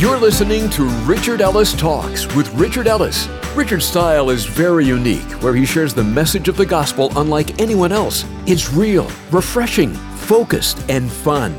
You're listening to Richard Ellis Talks with Richard Ellis. Richard's style is very unique, where he shares the message of the gospel unlike anyone else. It's real, refreshing, focused, and fun.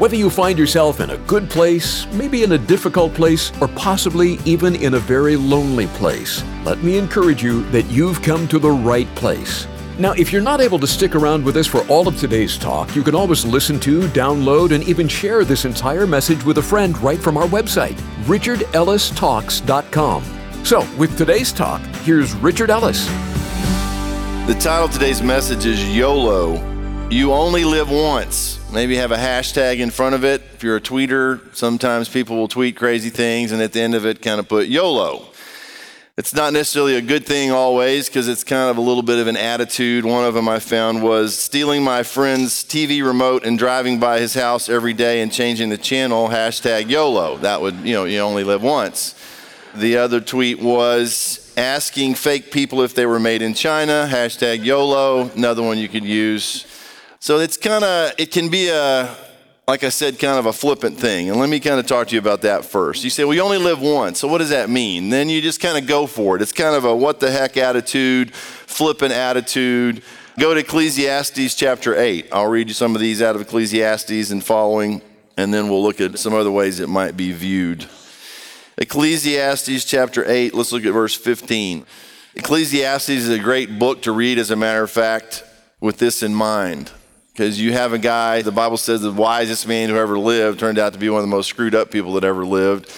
Whether you find yourself in a good place, maybe in a difficult place, or possibly even in a very lonely place, let me encourage you that you've come to the right place. Now, if you're not able to stick around with us for all of today's talk, you can always listen to, download, and even share this entire message with a friend right from our website, richardellistalks.com. So, with today's talk, here's Richard Ellis. The title of today's message is YOLO. You only live once. Maybe have a hashtag in front of it. If you're a tweeter, sometimes people will tweet crazy things and at the end of it kind of put YOLO. It's not necessarily a good thing always because it's kind of a little bit of an attitude. One of them I found was stealing my friend's TV remote and driving by his house every day and changing the channel, hashtag YOLO. That would, you know, you only live once. The other tweet was asking fake people if they were made in China, hashtag YOLO, another one you could use. So it's kind of, it can be a, like I said, kind of a flippant thing. And let me kind of talk to you about that first. You say, well, you only live once. So what does that mean? Then you just kind of go for it. It's kind of a what the heck attitude, flippant attitude. Go to Ecclesiastes chapter 8. I'll read you some of these out of Ecclesiastes and following, and then we'll look at some other ways it might be viewed. Ecclesiastes chapter 8, let's look at verse 15. Ecclesiastes is a great book to read, as a matter of fact, with this in mind. Because you have a guy, the Bible says the wisest man who ever lived turned out to be one of the most screwed up people that ever lived.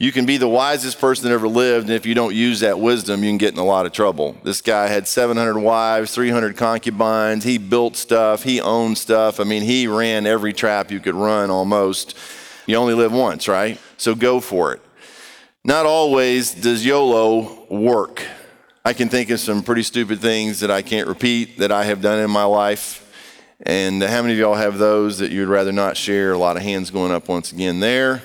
You can be the wisest person that ever lived, and if you don't use that wisdom, you can get in a lot of trouble. This guy had 700 wives, 300 concubines. He built stuff, he owned stuff. I mean, he ran every trap you could run almost. You only live once, right? So go for it. Not always does YOLO work. I can think of some pretty stupid things that I can't repeat that I have done in my life and how many of y'all have those that you'd rather not share? A lot of hands going up once again there.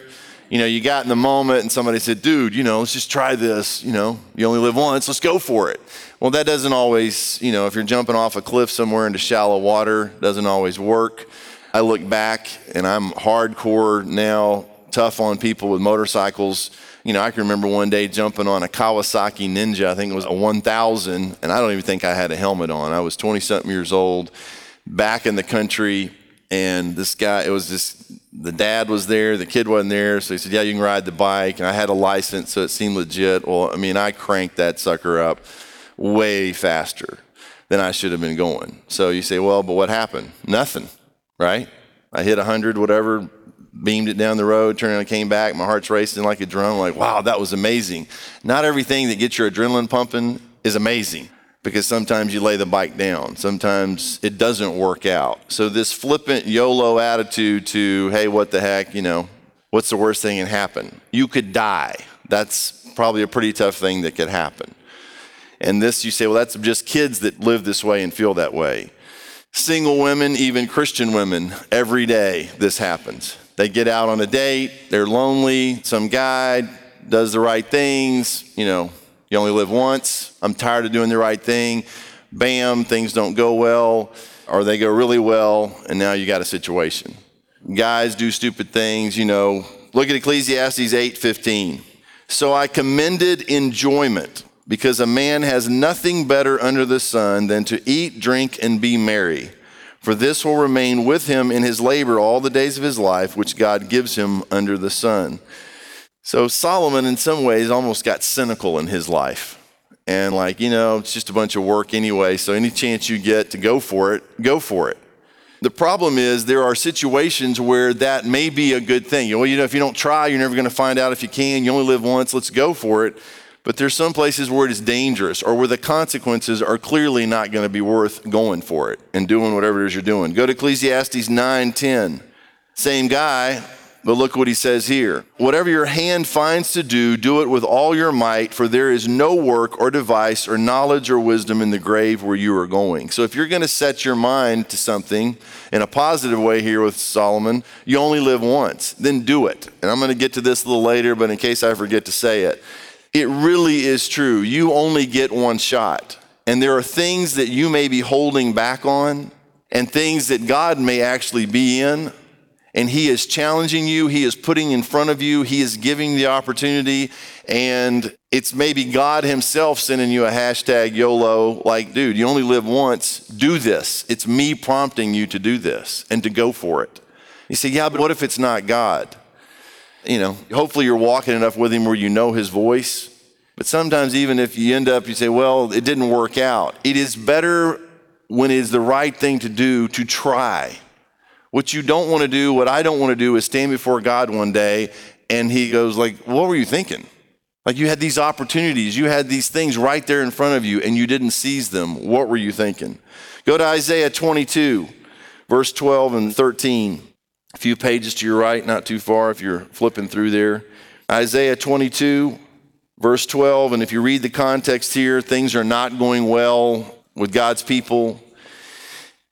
You know, you got in the moment and somebody said, dude, you know, let's just try this. You know, you only live once, let's go for it. Well, that doesn't always, you know, if you're jumping off a cliff somewhere into shallow water, doesn't always work. I look back and I'm hardcore now, tough on people with motorcycles. You know, I can remember one day jumping on a Kawasaki Ninja, I think it was a 1000, and I don't even think I had a helmet on. I was 20 something years old back in the country, and this guy, it was just the dad was there, the kid wasn't there, so he said, "Yeah, you can ride the bike." And I had a license, so it seemed legit. Well, I mean, I cranked that sucker up way faster than I should have been going. So you say, "Well, but what happened?" Nothing, right? I hit 100, whatever, beamed it down the road, turned and came back. My heart's racing like a drum. Like, wow, that was amazing. Not everything that gets your adrenaline pumping is amazing because sometimes you lay the bike down. Sometimes it doesn't work out. So, this flippant YOLO attitude to, hey, what the heck, you know, what's the worst thing that can happen? You could die. That's probably a pretty tough thing that could happen. And this, you say, well, that's just kids that live this way and feel that way. Single women, even Christian women, every day this happens. They get out on a date, they're lonely, some guy does the right things, you know, you only live once. I'm tired of doing the right thing. Bam, things don't go well, or they go really well, and now you got a situation. Guys do stupid things, you know. Look at Ecclesiastes 8:15. So I commended enjoyment because a man has nothing better under the sun than to eat, drink, and be merry. For this will remain with him in his labor all the days of his life, which God gives him under the sun. So Solomon, in some ways, almost got cynical in his life. And, like, you know, it's just a bunch of work anyway. So, any chance you get to go for it, go for it. The problem is, there are situations where that may be a good thing. Well, you know, if you don't try, you're never going to find out if you can. You only live once, let's go for it. But there's some places where it is dangerous or where the consequences are clearly not going to be worth going for it and doing whatever it is you're doing. Go to Ecclesiastes 9 10. Same guy, but look what he says here. Whatever your hand finds to do, do it with all your might, for there is no work or device or knowledge or wisdom in the grave where you are going. So if you're going to set your mind to something in a positive way here with Solomon, you only live once, then do it. And I'm going to get to this a little later, but in case I forget to say it, it really is true. You only get one shot. And there are things that you may be holding back on and things that God may actually be in and He is challenging you, He is putting in front of you, He is giving the opportunity, and it's maybe God Himself sending you a hashtag YOLO, like, dude, you only live once, do this. It's me prompting you to do this and to go for it. You say, yeah, but what if it's not God? You know, hopefully you're walking enough with Him where you know His voice. But sometimes, even if you end up, you say, well, it didn't work out. It is better when it is the right thing to do to try what you don't want to do, what I don't want to do is stand before God one day and he goes like, "What were you thinking?" Like you had these opportunities, you had these things right there in front of you and you didn't seize them. What were you thinking? Go to Isaiah 22, verse 12 and 13. A few pages to your right, not too far if you're flipping through there. Isaiah 22, verse 12. And if you read the context here, things are not going well with God's people.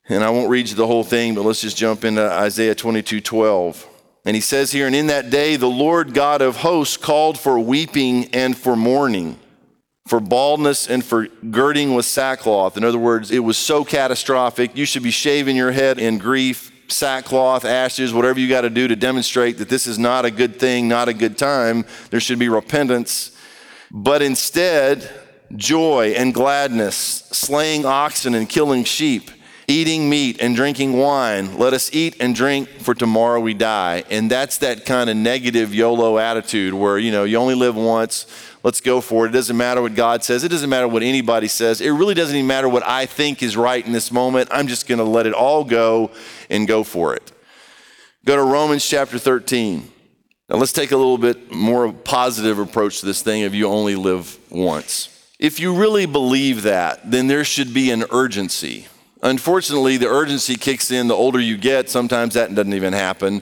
And I won't read you the whole thing, but let's just jump into Isaiah 22 12. And he says here, And in that day the Lord God of hosts called for weeping and for mourning, for baldness and for girding with sackcloth. In other words, it was so catastrophic, you should be shaving your head in grief, sackcloth, ashes, whatever you got to do to demonstrate that this is not a good thing, not a good time. There should be repentance. But instead, joy and gladness, slaying oxen and killing sheep eating meat and drinking wine. Let us eat and drink, for tomorrow we die. And that's that kind of negative YOLO attitude where, you know, you only live once. Let's go for it. It doesn't matter what God says. It doesn't matter what anybody says. It really doesn't even matter what I think is right in this moment. I'm just going to let it all go and go for it. Go to Romans chapter 13. Now let's take a little bit more positive approach to this thing of you only live once. If you really believe that, then there should be an urgency Unfortunately, the urgency kicks in the older you get. Sometimes that doesn't even happen.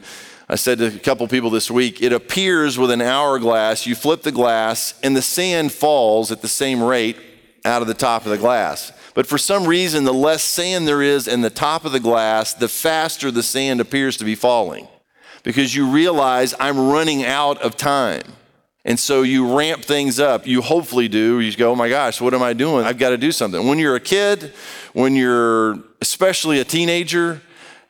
I said to a couple people this week, it appears with an hourglass, you flip the glass, and the sand falls at the same rate out of the top of the glass. But for some reason, the less sand there is in the top of the glass, the faster the sand appears to be falling. Because you realize I'm running out of time. And so you ramp things up. You hopefully do. You go, oh my gosh, what am I doing? I've got to do something. When you're a kid, when you're especially a teenager,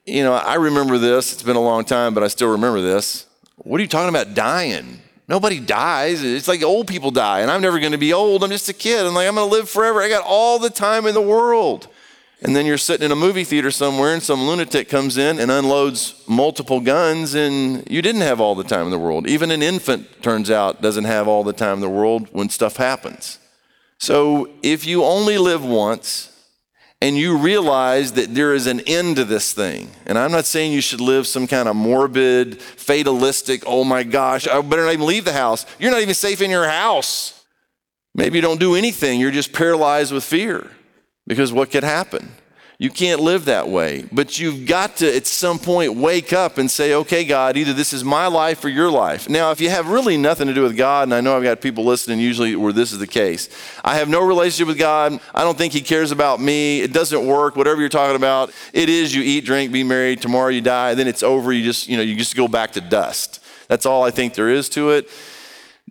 you know, I remember this. It's been a long time, but I still remember this. What are you talking about dying? Nobody dies. It's like old people die, and I'm never going to be old. I'm just a kid. I'm like, I'm going to live forever. I got all the time in the world. And then you're sitting in a movie theater somewhere, and some lunatic comes in and unloads multiple guns, and you didn't have all the time in the world. Even an infant, turns out, doesn't have all the time in the world when stuff happens. So if you only live once, and you realize that there is an end to this thing. And I'm not saying you should live some kind of morbid, fatalistic, oh my gosh, I better not even leave the house. You're not even safe in your house. Maybe you don't do anything, you're just paralyzed with fear because what could happen? You can't live that way. But you've got to, at some point, wake up and say, okay, God, either this is my life or your life. Now, if you have really nothing to do with God, and I know I've got people listening usually where this is the case, I have no relationship with God. I don't think He cares about me. It doesn't work. Whatever you're talking about, it is you eat, drink, be married. Tomorrow you die. Then it's over. You just, you know, you just go back to dust. That's all I think there is to it.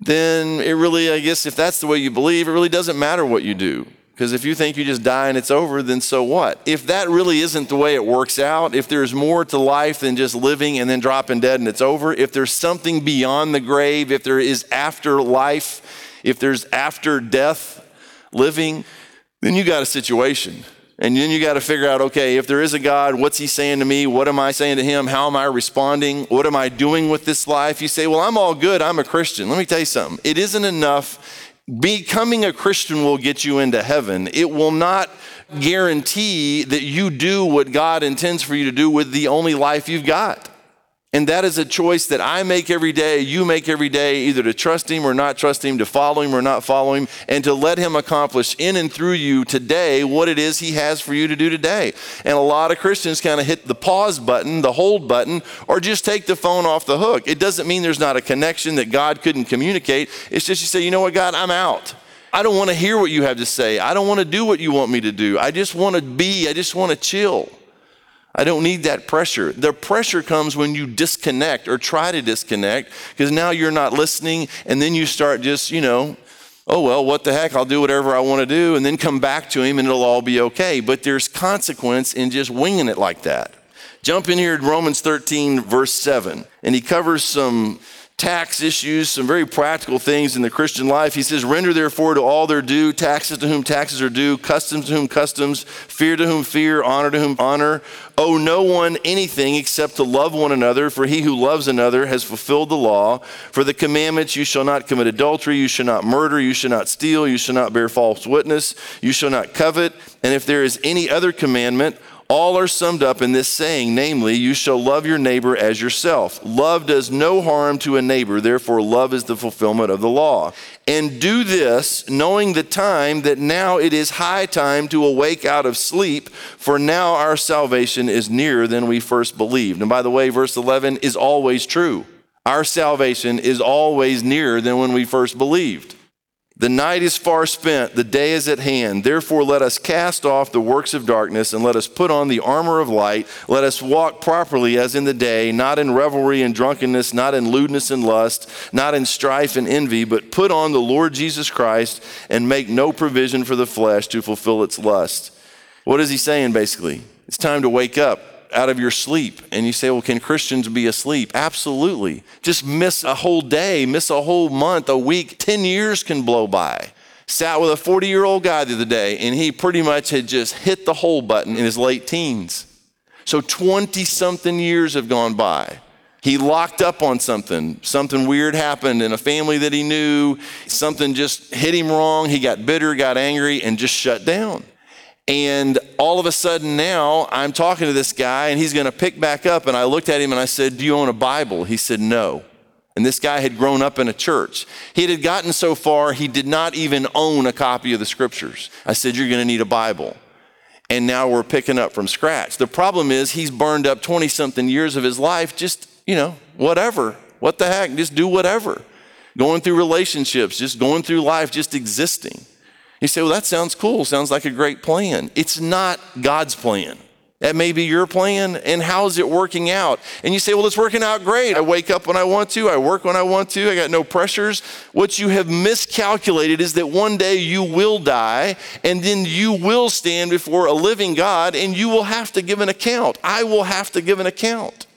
Then it really, I guess, if that's the way you believe, it really doesn't matter what you do. Because if you think you just die and it's over, then so what? If that really isn't the way it works out, if there's more to life than just living and then dropping dead and it's over, if there's something beyond the grave, if there is after life, if there's after death living, then you got a situation. And then you got to figure out okay, if there is a God, what's he saying to me? What am I saying to him? How am I responding? What am I doing with this life? You say, well, I'm all good. I'm a Christian. Let me tell you something. It isn't enough Becoming a Christian will get you into heaven. It will not guarantee that you do what God intends for you to do with the only life you've got. And that is a choice that I make every day, you make every day, either to trust Him or not trust Him, to follow Him or not follow Him, and to let Him accomplish in and through you today what it is He has for you to do today. And a lot of Christians kind of hit the pause button, the hold button, or just take the phone off the hook. It doesn't mean there's not a connection that God couldn't communicate. It's just you say, you know what, God, I'm out. I don't want to hear what you have to say. I don't want to do what you want me to do. I just want to be, I just want to chill. I don't need that pressure. The pressure comes when you disconnect or try to disconnect because now you're not listening and then you start just, you know, oh, well, what the heck? I'll do whatever I want to do and then come back to him and it'll all be okay. But there's consequence in just winging it like that. Jump in here to Romans 13, verse 7, and he covers some tax issues, some very practical things in the Christian life. He says, Render therefore to all their due, taxes to whom taxes are due, customs to whom customs, fear to whom fear, honor to whom honor. Owe no one anything except to love one another, for he who loves another has fulfilled the law. For the commandments, you shall not commit adultery, you shall not murder, you shall not steal, you shall not bear false witness, you shall not covet. And if there is any other commandment, all are summed up in this saying, namely, you shall love your neighbor as yourself. Love does no harm to a neighbor, therefore, love is the fulfillment of the law. And do this, knowing the time that now it is high time to awake out of sleep, for now our salvation is nearer than we first believed. And by the way, verse 11 is always true. Our salvation is always nearer than when we first believed. The night is far spent, the day is at hand. Therefore, let us cast off the works of darkness and let us put on the armor of light. Let us walk properly as in the day, not in revelry and drunkenness, not in lewdness and lust, not in strife and envy, but put on the Lord Jesus Christ and make no provision for the flesh to fulfill its lust. What is he saying basically? It's time to wake up out of your sleep. And you say, well, can Christians be asleep? Absolutely. Just miss a whole day, miss a whole month, a week, 10 years can blow by. Sat with a 40 year old guy the other day, and he pretty much had just hit the whole button in his late teens. So 20 something years have gone by. He locked up on something. Something weird happened in a family that he knew. Something just hit him wrong. He got bitter, got angry, and just shut down. And all of a sudden now I'm talking to this guy and he's going to pick back up. And I looked at him and I said, Do you own a Bible? He said, No. And this guy had grown up in a church. He had gotten so far, he did not even own a copy of the scriptures. I said, You're going to need a Bible. And now we're picking up from scratch. The problem is, he's burned up 20 something years of his life just, you know, whatever. What the heck? Just do whatever. Going through relationships, just going through life, just existing. You say, well, that sounds cool. Sounds like a great plan. It's not God's plan. That may be your plan, and how's it working out? And you say, Well, it's working out great. I wake up when I want to, I work when I want to, I got no pressures. What you have miscalculated is that one day you will die, and then you will stand before a living God, and you will have to give an account. I will have to give an account.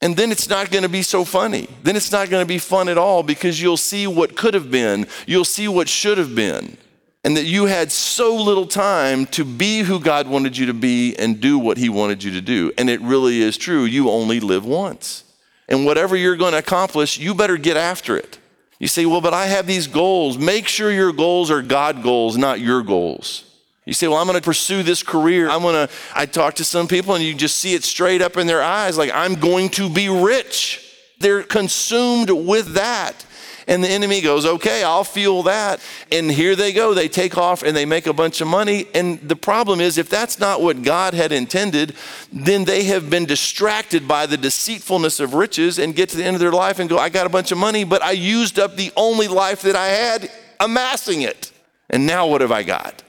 And then it's not going to be so funny. Then it's not going to be fun at all because you'll see what could have been, you'll see what should have been and that you had so little time to be who God wanted you to be and do what He wanted you to do. And it really is true. You only live once. And whatever you're going to accomplish, you better get after it. You say, well, but I have these goals. Make sure your goals are God goals, not your goals. You say, well, I'm going to pursue this career. I'm going to, I talk to some people and you just see it straight up in their eyes like, I'm going to be rich. They're consumed with that. And the enemy goes, okay, I'll feel that. And here they go. They take off and they make a bunch of money. And the problem is, if that's not what God had intended, then they have been distracted by the deceitfulness of riches and get to the end of their life and go, I got a bunch of money, but I used up the only life that I had amassing it. And now what have I got?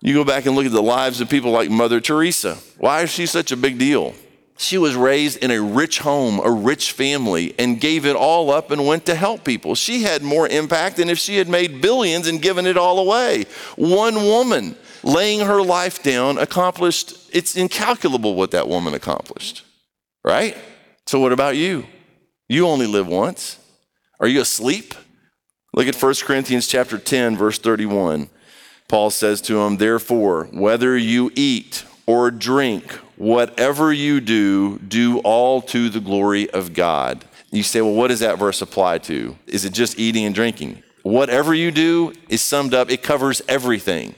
You go back and look at the lives of people like Mother Teresa. Why is she such a big deal? She was raised in a rich home, a rich family, and gave it all up and went to help people. She had more impact than if she had made billions and given it all away. One woman laying her life down accomplished, it's incalculable what that woman accomplished, right? So, what about you? You only live once. Are you asleep? Look at 1 Corinthians chapter 10 verse 31. Paul says to him, "Therefore, whether you eat or drink whatever you do, do all to the glory of God. You say, well, what does that verse apply to? Is it just eating and drinking? Whatever you do is summed up, it covers everything.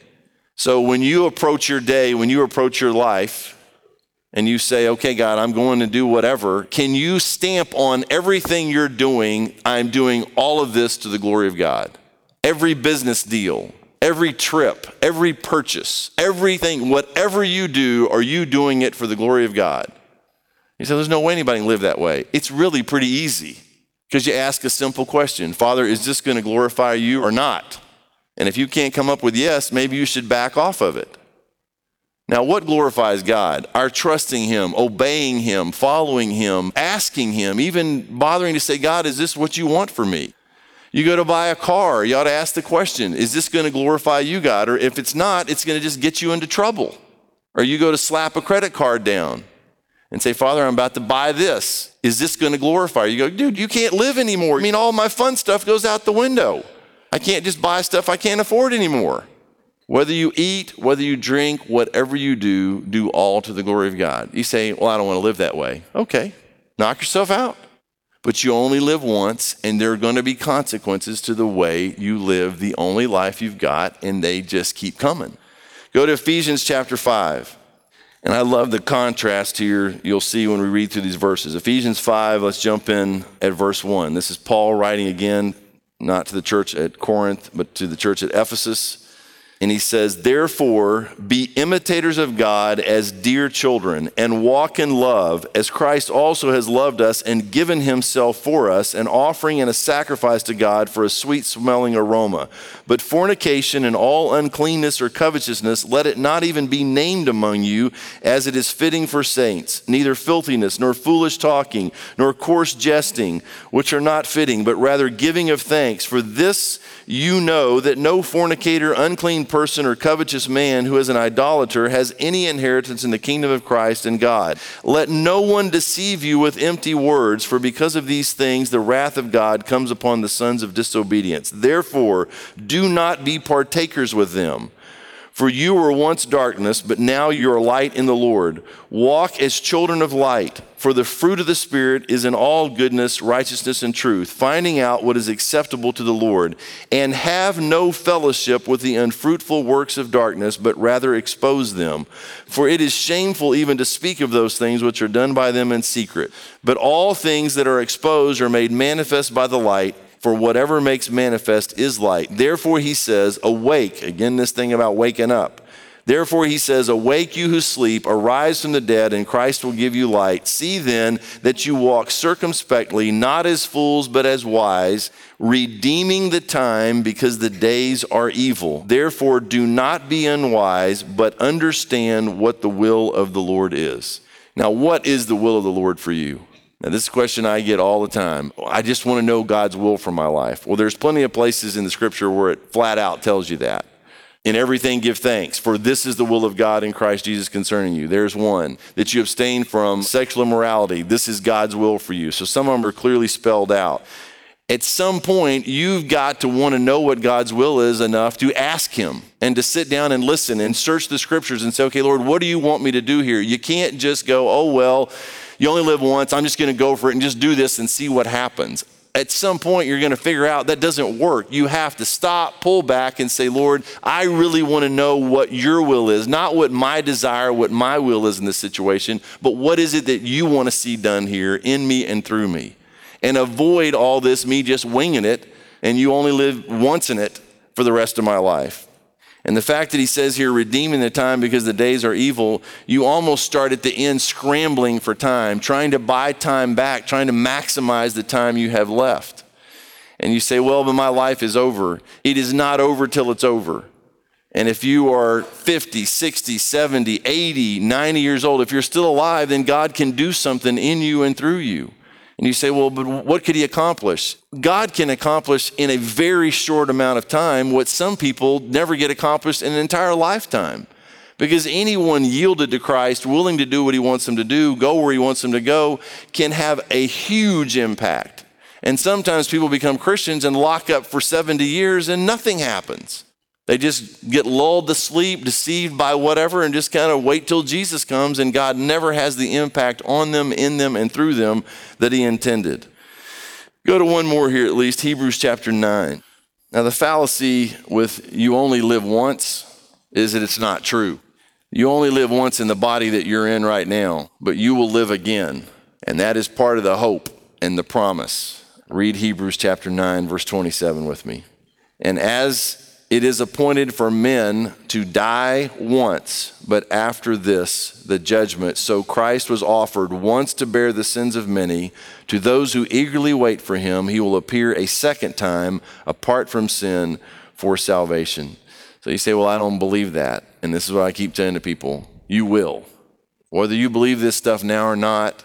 So when you approach your day, when you approach your life, and you say, okay, God, I'm going to do whatever, can you stamp on everything you're doing, I'm doing all of this to the glory of God? Every business deal, every trip, every purchase, everything, whatever you do, are you doing it for the glory of God? You say, there's no way anybody can live that way. It's really pretty easy because you ask a simple question Father, is this going to glorify you or not? And if you can't come up with yes, maybe you should back off of it. Now, what glorifies God? Our trusting Him, obeying Him, following Him, asking Him, even bothering to say, God, is this what you want for me? You go to buy a car, you ought to ask the question is this going to glorify you, God? Or if it's not, it's going to just get you into trouble. Or you go to slap a credit card down and say, Father, I'm about to buy this. Is this going to glorify you? You go, dude, you can't live anymore. I mean, all my fun stuff goes out the window. I can't just buy stuff I can't afford anymore. Whether you eat, whether you drink, whatever you do, do all to the glory of God. You say, Well, I don't want to live that way. Okay, knock yourself out. But you only live once, and there are going to be consequences to the way you live the only life you've got, and they just keep coming. Go to Ephesians chapter 5. And I love the contrast here you'll see when we read through these verses. Ephesians 5, let's jump in at verse 1. This is Paul writing again, not to the church at Corinth, but to the church at Ephesus. And he says, Therefore, be imitators of God as dear children, and walk in love, as Christ also has loved us and given himself for us, an offering and a sacrifice to God for a sweet smelling aroma. But fornication and all uncleanness or covetousness, let it not even be named among you, as it is fitting for saints. Neither filthiness, nor foolish talking, nor coarse jesting, which are not fitting, but rather giving of thanks. For this you know that no fornicator, unclean person, or covetous man who is an idolater has any inheritance in the kingdom of Christ and God. Let no one deceive you with empty words, for because of these things the wrath of God comes upon the sons of disobedience. Therefore, do not be partakers with them. For you were once darkness, but now you are light in the Lord. Walk as children of light, for the fruit of the Spirit is in all goodness, righteousness, and truth, finding out what is acceptable to the Lord. And have no fellowship with the unfruitful works of darkness, but rather expose them. For it is shameful even to speak of those things which are done by them in secret. But all things that are exposed are made manifest by the light for whatever makes manifest is light. Therefore, he says, Awake. Again, this thing about waking up. Therefore, he says, Awake, you who sleep, arise from the dead, and Christ will give you light. See then that you walk circumspectly, not as fools, but as wise, redeeming the time because the days are evil. Therefore, do not be unwise, but understand what the will of the Lord is. Now, what is the will of the Lord for you? Now, this is a question I get all the time. I just want to know God's will for my life. Well, there's plenty of places in the scripture where it flat out tells you that. In everything, give thanks, for this is the will of God in Christ Jesus concerning you. There's one. That you abstain from sexual immorality. This is God's will for you. So some of them are clearly spelled out. At some point, you've got to want to know what God's will is enough to ask Him and to sit down and listen and search the scriptures and say, okay, Lord, what do you want me to do here? You can't just go, oh, well, you only live once. I'm just going to go for it and just do this and see what happens. At some point, you're going to figure out that doesn't work. You have to stop, pull back, and say, Lord, I really want to know what your will is, not what my desire, what my will is in this situation, but what is it that you want to see done here in me and through me. And avoid all this, me just winging it, and you only live once in it for the rest of my life. And the fact that he says here, redeeming the time because the days are evil, you almost start at the end scrambling for time, trying to buy time back, trying to maximize the time you have left. And you say, well, but my life is over. It is not over till it's over. And if you are 50, 60, 70, 80, 90 years old, if you're still alive, then God can do something in you and through you. And you say, well, but what could he accomplish? God can accomplish in a very short amount of time what some people never get accomplished in an entire lifetime. Because anyone yielded to Christ, willing to do what he wants them to do, go where he wants them to go, can have a huge impact. And sometimes people become Christians and lock up for 70 years and nothing happens. They just get lulled to sleep, deceived by whatever, and just kind of wait till Jesus comes, and God never has the impact on them, in them, and through them that He intended. Go to one more here at least Hebrews chapter 9. Now, the fallacy with you only live once is that it's not true. You only live once in the body that you're in right now, but you will live again. And that is part of the hope and the promise. Read Hebrews chapter 9, verse 27 with me. And as it is appointed for men to die once, but after this, the judgment. So Christ was offered once to bear the sins of many. To those who eagerly wait for him, he will appear a second time apart from sin for salvation. So you say, Well, I don't believe that. And this is what I keep telling to people you will. Whether you believe this stuff now or not,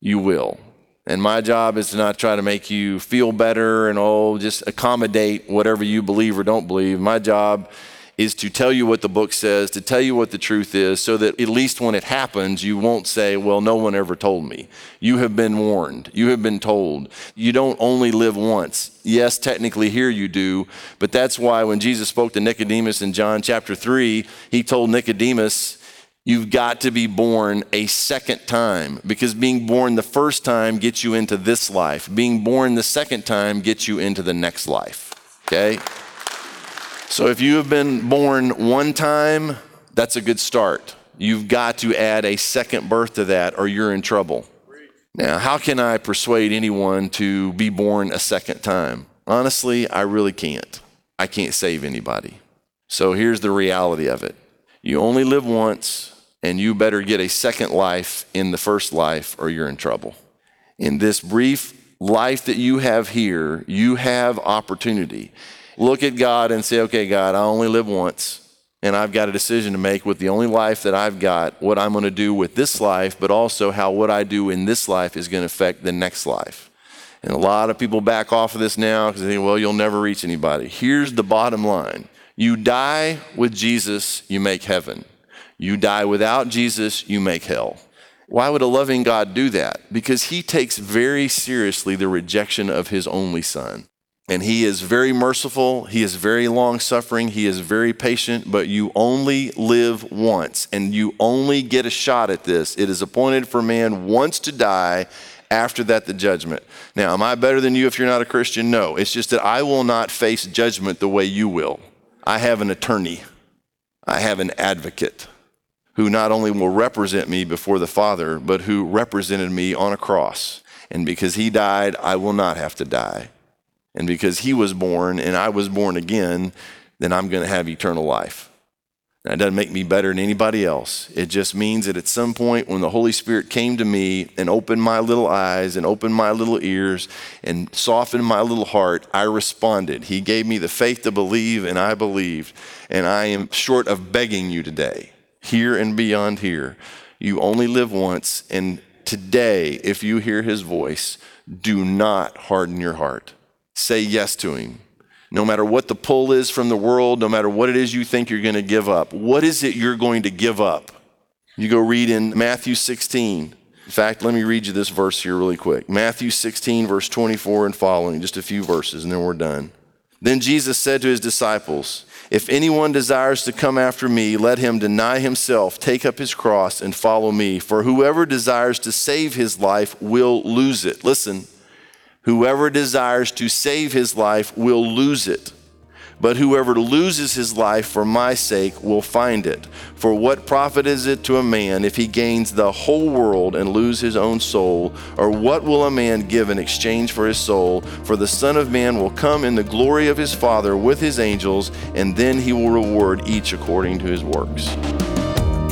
you will. And my job is to not try to make you feel better and oh, just accommodate whatever you believe or don't believe. My job is to tell you what the book says, to tell you what the truth is, so that at least when it happens, you won't say, Well, no one ever told me. You have been warned, you have been told. You don't only live once. Yes, technically here you do, but that's why when Jesus spoke to Nicodemus in John chapter 3, he told Nicodemus, You've got to be born a second time because being born the first time gets you into this life. Being born the second time gets you into the next life. Okay? So if you have been born one time, that's a good start. You've got to add a second birth to that or you're in trouble. Now, how can I persuade anyone to be born a second time? Honestly, I really can't. I can't save anybody. So here's the reality of it you only live once and you better get a second life in the first life or you're in trouble. In this brief life that you have here, you have opportunity. Look at God and say, okay, God, I only live once, and I've got a decision to make with the only life that I've got, what I'm going to do with this life, but also how what I do in this life is going to affect the next life. And a lot of people back off of this now because they think, well, you'll never reach anybody. Here's the bottom line you die with Jesus, you make heaven. You die without Jesus, you make hell. Why would a loving God do that? Because he takes very seriously the rejection of his only son. And he is very merciful, he is very long suffering, he is very patient, but you only live once and you only get a shot at this. It is appointed for man once to die, after that, the judgment. Now, am I better than you if you're not a Christian? No. It's just that I will not face judgment the way you will. I have an attorney, I have an advocate who not only will represent me before the Father, but who represented me on a cross. And because he died, I will not have to die. And because he was born and I was born again, then I'm going to have eternal life. That doesn't make me better than anybody else. It just means that at some point when the Holy Spirit came to me and opened my little eyes and opened my little ears and softened my little heart, I responded. He gave me the faith to believe, and I believed. And I am short of begging you today here and beyond here. You only live once, and today, if you hear his voice, do not harden your heart. Say yes to him. No matter what the pull is from the world, no matter what it is you think you're going to give up, what is it you're going to give up? You go read in Matthew 16. In fact, let me read you this verse here really quick. Matthew 16, verse 24 and following, just a few verses, and then we're done. Then Jesus said to his disciples, if anyone desires to come after me, let him deny himself, take up his cross, and follow me. For whoever desires to save his life will lose it. Listen, whoever desires to save his life will lose it. But whoever loses his life for my sake will find it. For what profit is it to a man if he gains the whole world and lose his own soul? Or what will a man give in exchange for his soul? For the Son of Man will come in the glory of his Father with his angels, and then he will reward each according to his works.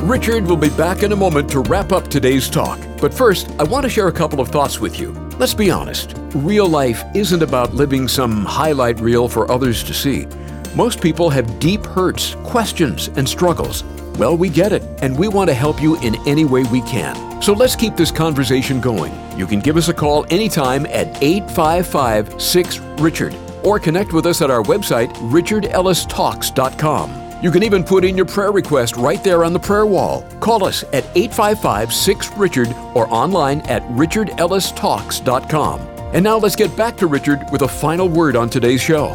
Richard will be back in a moment to wrap up today's talk. But first, I want to share a couple of thoughts with you. Let's be honest real life isn't about living some highlight reel for others to see. Most people have deep hurts, questions, and struggles. Well, we get it, and we want to help you in any way we can. So let's keep this conversation going. You can give us a call anytime at 855 6 Richard or connect with us at our website, richardellistalks.com. You can even put in your prayer request right there on the prayer wall. Call us at 855 6 Richard or online at richardellistalks.com. And now let's get back to Richard with a final word on today's show.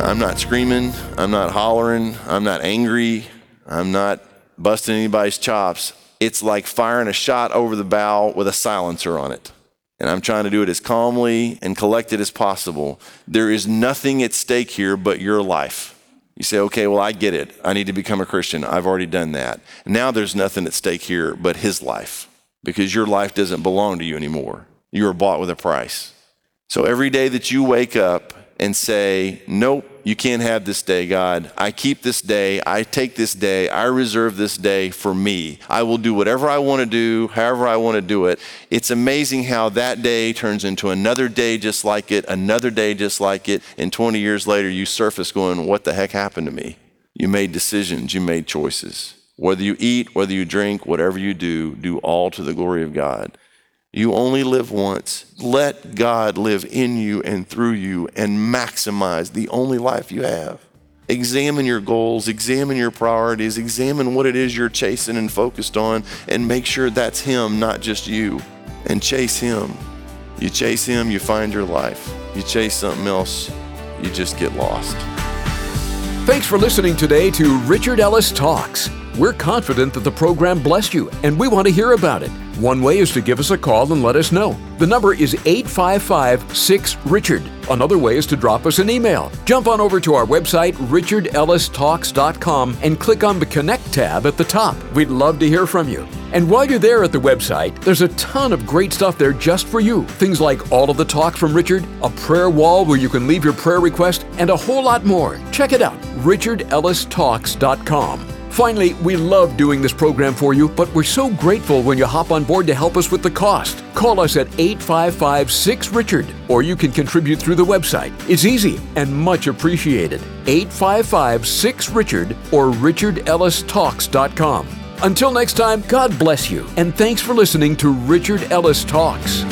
I'm not screaming, I'm not hollering, I'm not angry, I'm not busting anybody's chops. It's like firing a shot over the bow with a silencer on it. And I'm trying to do it as calmly and collected as possible. There is nothing at stake here but your life. You say, okay, well, I get it. I need to become a Christian. I've already done that. Now there's nothing at stake here but his life because your life doesn't belong to you anymore. You are bought with a price. So every day that you wake up and say, Nope, you can't have this day, God. I keep this day. I take this day. I reserve this day for me. I will do whatever I want to do, however I want to do it. It's amazing how that day turns into another day just like it, another day just like it. And 20 years later, you surface going, What the heck happened to me? You made decisions, you made choices. Whether you eat, whether you drink, whatever you do, do all to the glory of God. You only live once. Let God live in you and through you and maximize the only life you have. Examine your goals, examine your priorities, examine what it is you're chasing and focused on, and make sure that's Him, not just you. And chase Him. You chase Him, you find your life. You chase something else, you just get lost. Thanks for listening today to Richard Ellis Talks. We're confident that the program blessed you, and we want to hear about it. One way is to give us a call and let us know. The number is 855 6 Richard. Another way is to drop us an email. Jump on over to our website, richardellistalks.com, and click on the Connect tab at the top. We'd love to hear from you. And while you're there at the website, there's a ton of great stuff there just for you. Things like all of the talks from Richard, a prayer wall where you can leave your prayer request, and a whole lot more. Check it out, richardellistalks.com. Finally, we love doing this program for you, but we're so grateful when you hop on board to help us with the cost. Call us at 855 6 Richard, or you can contribute through the website. It's easy and much appreciated. 855 6 Richard or richardellistalks.com. Until next time, God bless you, and thanks for listening to Richard Ellis Talks.